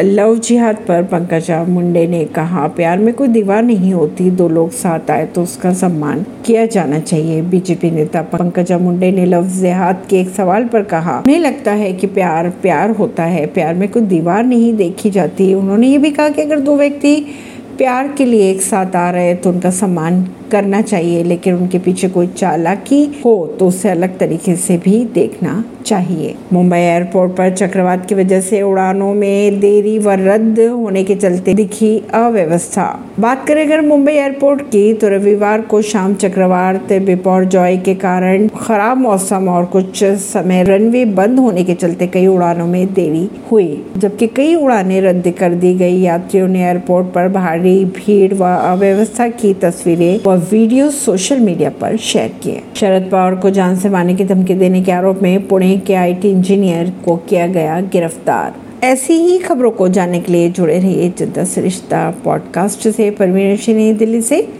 Love जिहाद पर पंकजा मुंडे ने कहा, प्यार में कोई दीवार नहीं होती, दो लोग साथ आए तो उसका सम्मान किया जाना चाहिए। बीजेपी नेता पंकजा मुंडे ने लव जिहाद के एक सवाल पर कहा, उन्हें लगता है कि प्यार प्यार होता है, प्यार में कोई दीवार नहीं देखी जाती। उन्होंने ये भी कहा कि अगर दो व्यक्ति प्यार के लिए एक साथ आ रहे हैं तो उनका सम्मान करना चाहिए, लेकिन उनके पीछे कोई चालाकी हो तो उसे अलग तरीके से भी देखना चाहिए। मुंबई एयरपोर्ट पर चक्रवात की वजह से उड़ानों में देरी व रद्द होने के चलते दिखी अव्यवस्था। बात करें अगर मुंबई एयरपोर्ट की तो रविवार को शाम चक्रवात बिपौर जॉय के कारण खराब मौसम और कुछ समय रनवे बंद होने के चलते कई उड़ानों में देरी हुई, जबकि कई उड़ानें रद्द कर दी गई। यात्रियों ने एयरपोर्ट पर भारी भीड़ व अव्यवस्था की तस्वीरें व वीडियो सोशल मीडिया पर शेयर किए। शरद पवार को जान से मारने की धमकी देने के आरोप में पुणे के आईटी इंजीनियर को किया गया गिरफ़्तार। ऐसी ही खबरों को जानने के लिए जुड़े रहिए जनता सरिश्ता पॉडकास्ट से। परवीन दिल्ली से।